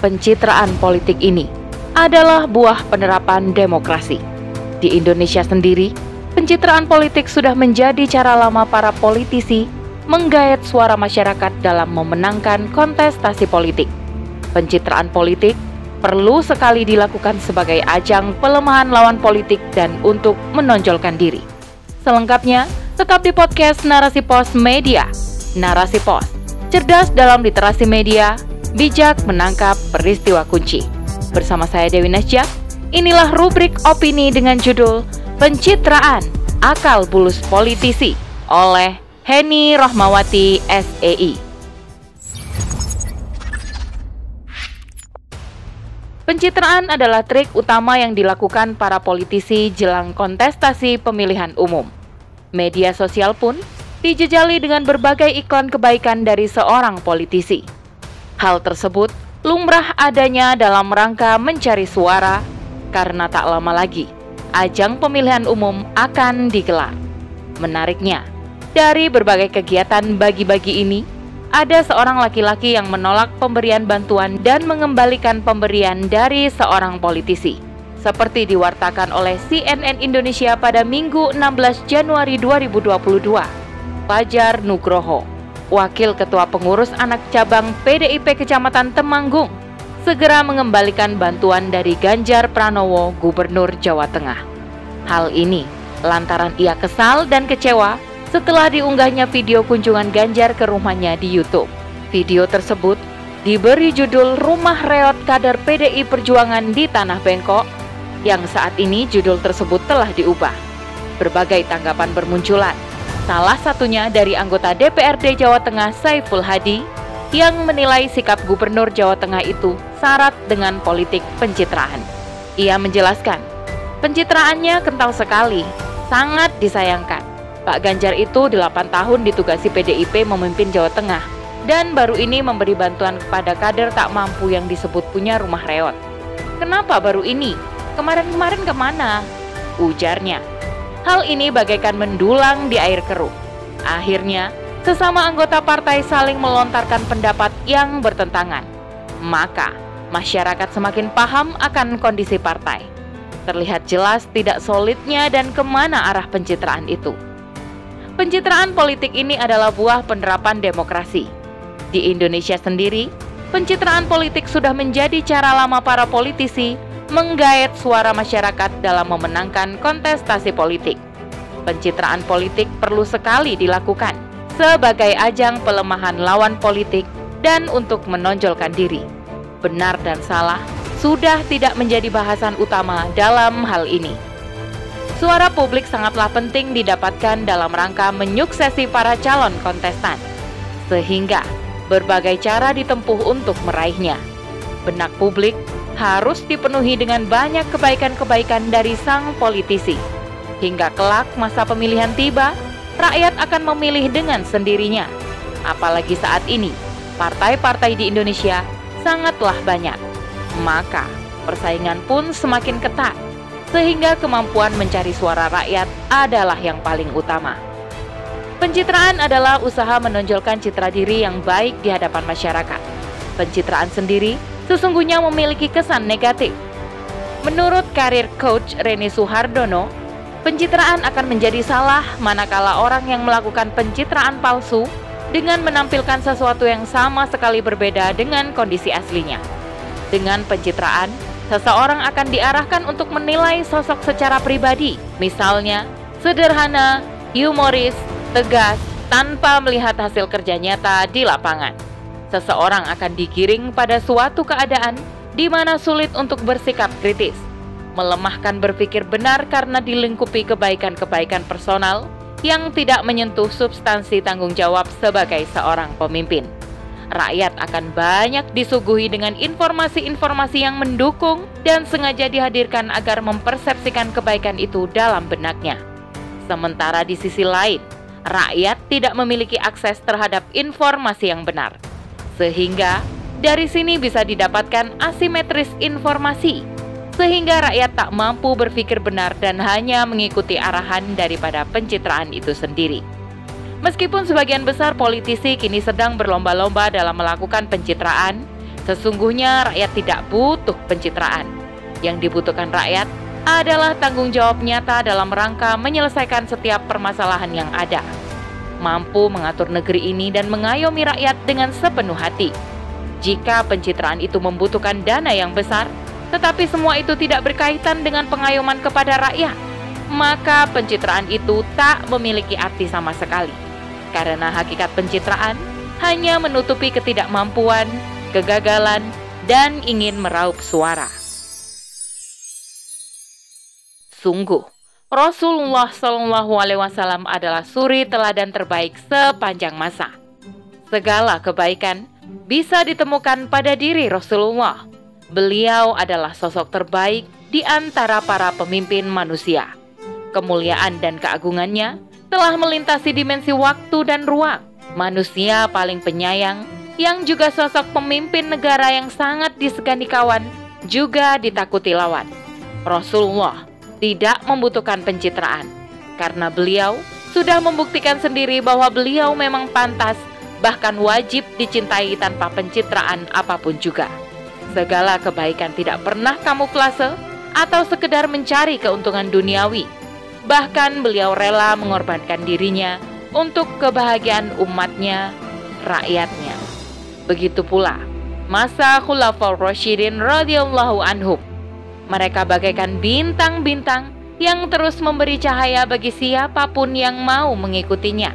pencitraan politik ini adalah buah penerapan demokrasi. Di Indonesia sendiri, pencitraan politik sudah menjadi cara lama para politisi menggait suara masyarakat dalam memenangkan kontestasi politik. Pencitraan politik perlu sekali dilakukan sebagai ajang pelemahan lawan politik dan untuk menonjolkan diri. Selengkapnya, tetap di podcast Narasi Pos Media. Narasi Pos, cerdas dalam literasi media, bijak menangkap peristiwa kunci. Bersama saya Dewi Nasjak, inilah rubrik opini dengan judul Pencitraan Akal Bulus Politisi oleh Heni Rohmawati SEI. Pencitraan adalah trik utama yang dilakukan para politisi jelang kontestasi pemilihan umum. Media sosial pun dijejali dengan berbagai iklan kebaikan dari seorang politisi. Hal tersebut lumrah adanya dalam rangka mencari suara karena tak lama lagi ajang pemilihan umum akan digelar. Menariknya, dari berbagai kegiatan bagi-bagi ini, ada seorang laki-laki yang menolak pemberian bantuan dan mengembalikan pemberian dari seorang politisi. Seperti diwartakan oleh CNN Indonesia pada Minggu 16 Januari 2022. Fajar Nugroho, Wakil Ketua Pengurus Anak Cabang PDIP Kecamatan Temanggung, segera mengembalikan bantuan dari Ganjar Pranowo, Gubernur Jawa Tengah. Hal ini lantaran ia kesal dan kecewa setelah diunggahnya video kunjungan Ganjar ke rumahnya di YouTube. Video tersebut diberi judul Rumah Reot Kader PDI Perjuangan di Tanah Bengkok yang saat ini judul tersebut telah diubah. Berbagai tanggapan bermunculan. Salah satunya dari anggota DPRD Jawa Tengah Saiful Hadi yang menilai sikap Gubernur Jawa Tengah itu syarat dengan politik pencitraan. Ia menjelaskan, pencitraannya kental sekali, sangat disayangkan. Pak Ganjar itu 8 tahun ditugasi PDIP memimpin Jawa Tengah dan baru ini memberi bantuan kepada kader tak mampu yang disebut punya rumah reot. Kenapa baru ini? Kemarin-kemarin ke mana? Ujarnya. Hal ini bagaikan mendulang di air keruh. Akhirnya, sesama anggota partai saling melontarkan pendapat yang bertentangan. Maka, masyarakat semakin paham akan kondisi partai. Terlihat jelas tidak solidnya dan ke mana arah pencitraan itu. Pencitraan politik ini adalah buah penerapan demokrasi. Di Indonesia sendiri, pencitraan politik sudah menjadi cara lama para politisi menggait suara masyarakat dalam memenangkan kontestasi politik. Pencitraan politik perlu sekali dilakukan sebagai ajang pelemahan lawan politik dan untuk menonjolkan diri. Benar dan salah sudah tidak menjadi bahasan utama dalam hal ini. Suara publik sangatlah penting didapatkan dalam rangka menyuksesi para calon kontestan, sehingga berbagai cara ditempuh untuk meraihnya. Benak publik harus dipenuhi dengan banyak kebaikan-kebaikan dari sang politisi. Hingga kelak masa pemilihan tiba, rakyat akan memilih dengan sendirinya. Apalagi saat ini, partai-partai di Indonesia sangatlah banyak. Maka, persaingan pun semakin ketat sehingga kemampuan mencari suara rakyat adalah yang paling utama. Pencitraan adalah usaha menonjolkan citra diri yang baik di hadapan masyarakat. Pencitraan sendiri sesungguhnya memiliki kesan negatif. Menurut karir coach Reni Suhardono, pencitraan akan menjadi salah manakala orang yang melakukan pencitraan palsu dengan menampilkan sesuatu yang sama sekali berbeda dengan kondisi aslinya. Dengan pencitraan, seseorang akan diarahkan untuk menilai sosok secara pribadi, misalnya sederhana, humoris, tegas, tanpa melihat hasil kerja nyata di lapangan. Seseorang akan digiring pada suatu keadaan di mana sulit untuk bersikap kritis, melemahkan berpikir benar karena dilingkupi kebaikan-kebaikan personal yang tidak menyentuh substansi tanggung jawab sebagai seorang pemimpin rakyat akan banyak disuguhi dengan informasi-informasi yang mendukung dan sengaja dihadirkan agar mempersepsikan kebaikan itu dalam benaknya. Sementara di sisi lain, rakyat tidak memiliki akses terhadap informasi yang benar. Sehingga dari sini bisa didapatkan asimetris informasi, sehingga rakyat tak mampu berpikir benar dan hanya mengikuti arahan daripada pencitraan itu sendiri. Meskipun sebagian besar politisi kini sedang berlomba-lomba dalam melakukan pencitraan, Sesungguhnya rakyat tidak butuh pencitraan. Yang dibutuhkan rakyat adalah tanggung jawab nyata dalam rangka menyelesaikan setiap permasalahan yang ada. Mampu mengatur negeri ini dan mengayomi rakyat dengan sepenuh hati. Jika pencitraan itu membutuhkan dana yang besar, tetapi semua itu tidak berkaitan dengan pengayoman kepada rakyat, maka pencitraan itu tak memiliki arti sama sekali. Karena hakikat pencitraan hanya menutupi ketidakmampuan, kegagalan, dan ingin meraup suara. Sungguh, Rasulullah Shallallahu Alaihi Wasallam adalah suri teladan terbaik sepanjang masa. Segala kebaikan bisa ditemukan pada diri Rasulullah. Beliau adalah sosok terbaik di antara para pemimpin manusia kemuliaan dan keagungannya telah melintasi dimensi waktu dan ruang. Manusia paling penyayang yang juga sosok pemimpin negara yang sangat disegani kawan juga ditakuti lawan. Rasulullah tidak membutuhkan pencitraan karena beliau sudah membuktikan sendiri bahwa beliau memang pantas bahkan wajib dicintai tanpa pencitraan apa pun juga. Segala kebaikan tidak pernah kamuflase atau sekedar mencari keuntungan duniawi Bahkan beliau rela mengorbankan dirinya untuk kebahagiaan umatnya, rakyatnya. Begitu pula masa Khulafaur Rasyidin radhiyallahu anhum. Mereka bagaikan bintang-bintang yang terus memberi cahaya bagi siapa pun yang mau mengikutinya.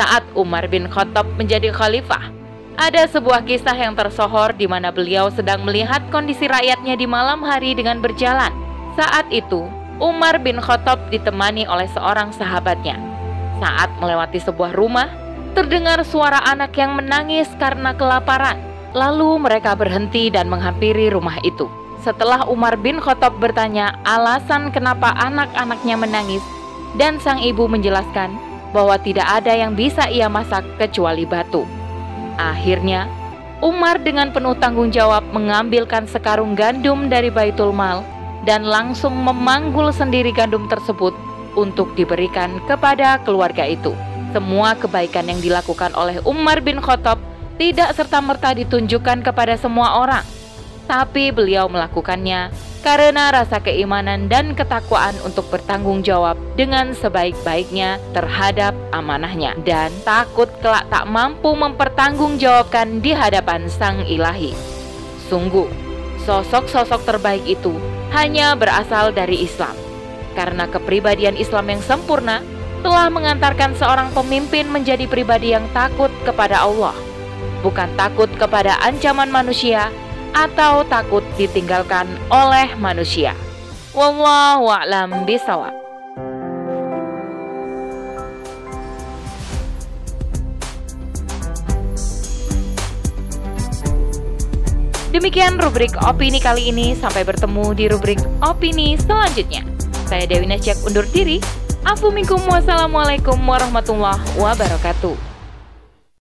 Saat Umar bin Khattab menjadi khalifah, ada sebuah kisah yang tersohor di mana beliau sedang melihat kondisi rakyatnya di malam hari dengan berjalan. Saat itu, Umar bin Khattab ditemani oleh seorang sahabatnya. Saat melewati sebuah rumah, terdengar suara anak yang menangis karena kelaparan. Lalu mereka berhenti dan menghampiri rumah itu. Setelah Umar bin Khattab bertanya alasan kenapa anak-anaknya menangis, dan sang ibu menjelaskan bahwa tidak ada yang bisa ia masak kecuali batu. Akhirnya, Umar dengan penuh tanggung jawab mengambilkan sekarung gandum dari Baitul Mal dan langsung memanggul sendiri gandum tersebut untuk diberikan kepada keluarga itu. Semua kebaikan yang dilakukan oleh Umar bin Khattab tidak serta-merta ditunjukkan kepada semua orang, tapi beliau melakukannya karena rasa keimanan dan ketakwaan untuk bertanggung jawab dengan sebaik-baiknya terhadap amanahnya dan takut kelak tak mampu mempertanggungjawabkan di hadapan Sang Ilahi. Sungguh, sosok-sosok terbaik itu hanya berasal dari Islam. Karena kepribadian Islam yang sempurna telah mengantarkan seorang pemimpin menjadi pribadi yang takut kepada Allah, bukan takut kepada ancaman manusia atau takut ditinggalkan oleh manusia. Wallahu a'lam bishawab. Demikian rubrik opini kali ini. Sampai bertemu di rubrik opini selanjutnya. Saya Dewi Nasjak undur diri. Assalamualaikum warahmatullahi wabarakatuh.